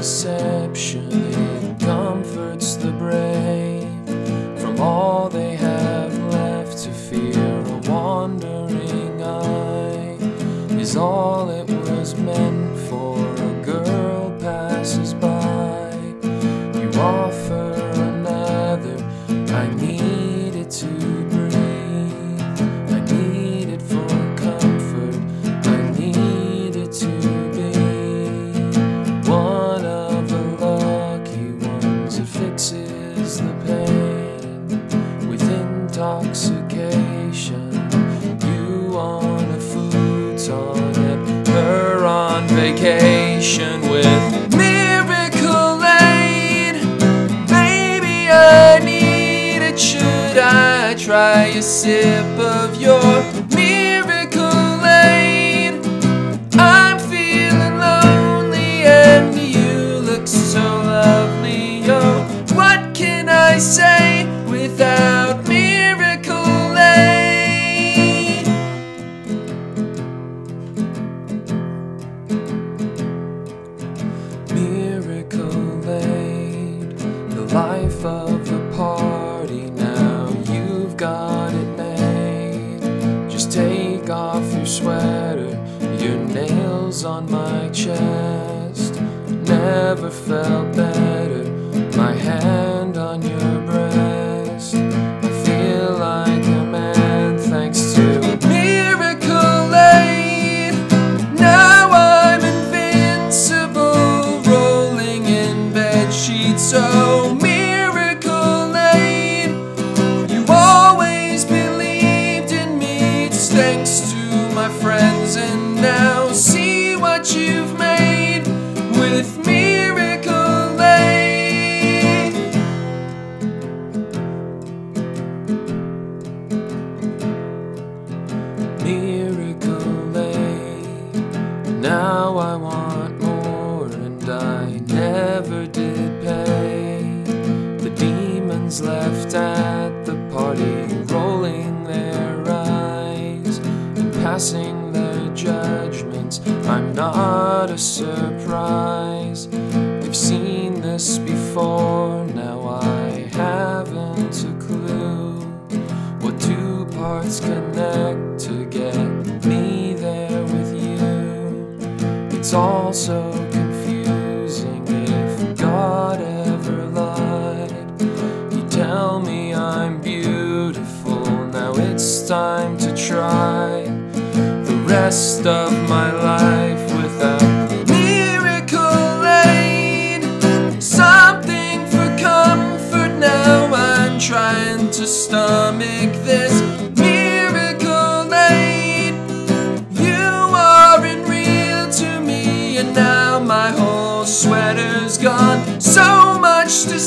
deception, it comforts the brave from all they have left to fear. A wandering eye is all it was meant. Vacation with Miracolade. Baby, I need it. Should I try a sip of your nails on my chest. Never felt better. My hand I want more, and I never did pay. The demons left at the party, rolling their eyes and passing their judgments. I'm not a surprise. They've seen this before, now I haven't a clue what two parts connect It's all so confusing if God ever lied. You tell me I'm beautiful, now it's time to try the rest of my life without miracle aid. Something for comfort now. I'm trying to stomach this gone. So much to